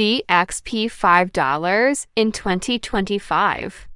DXP $5 in 2025.